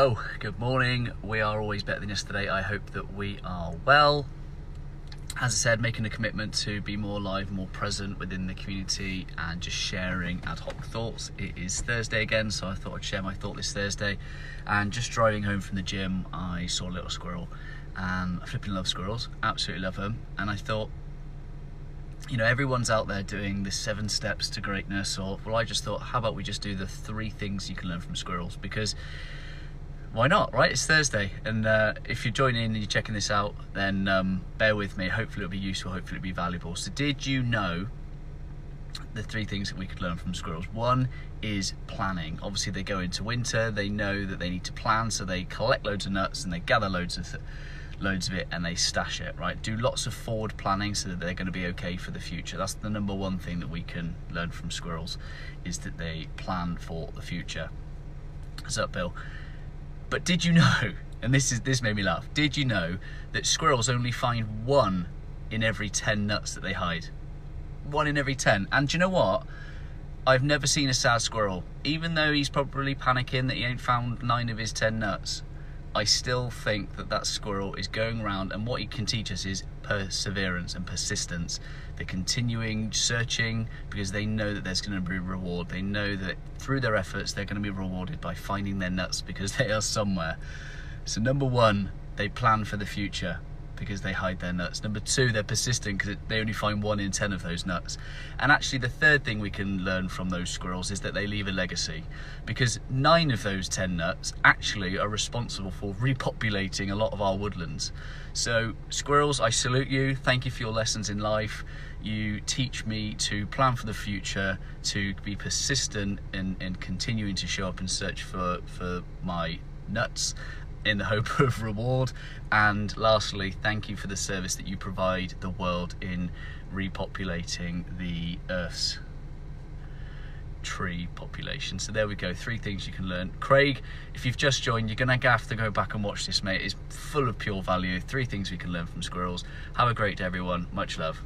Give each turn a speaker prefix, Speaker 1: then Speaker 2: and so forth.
Speaker 1: Oh, good morning. We are always better than yesterday. I hope that we are well. As I said, making a commitment to be more live, more present within the community and just sharing ad hoc thoughts. It is Thursday again, so I thought I'd share my thought this Thursday. And just driving home from the gym, I saw a little squirrel and I flipping love squirrels, absolutely love them. And I thought, you know, everyone's out there doing the seven steps to greatness, or well, I just thought, how about we just do the three things you can learn from squirrels? Because why not, right? It's Thursday, and uh, if you're joining and you're checking this out, then um, bear with me. Hopefully, it'll be useful. Hopefully, it'll be valuable. So, did you know the three things that we could learn from squirrels? One is planning. Obviously, they go into winter. They know that they need to plan, so they collect loads of nuts and they gather loads of. Loads of it and they stash it right do lots of forward planning so that they're going to be okay for the future that's the number one thing that we can learn from squirrels is that they plan for the future what's up bill but did you know, and this is this made me laugh, did you know that squirrels only find one in every 10 nuts that they hide? One in every 10. And do you know what? I've never seen a sad squirrel. Even though he's probably panicking that he ain't found nine of his 10 nuts, I still think that that squirrel is going around and what he can teach us is perseverance and persistence. They're continuing searching because they know that there's going to be reward. They know that through their efforts, they're going to be rewarded by finding their nuts because they are somewhere. So, number one, they plan for the future because they hide their nuts. Number two, they're persistent because they only find one in ten of those nuts. And actually, the third thing we can learn from those squirrels is that they leave a legacy because nine of those ten nuts actually are responsible for repopulating a lot of our woodlands. So, squirrels, I salute you. Thank you for your lessons in life. You teach me to plan for the future, to be persistent in, in continuing to show up and search for, for my nuts in the hope of reward. And lastly, thank you for the service that you provide the world in repopulating the Earth's tree population. So there we go, three things you can learn. Craig, if you've just joined, you're to have to go back and watch this, mate. It's full of pure value. Three things we can learn from squirrels. Have a great day, everyone. Much love.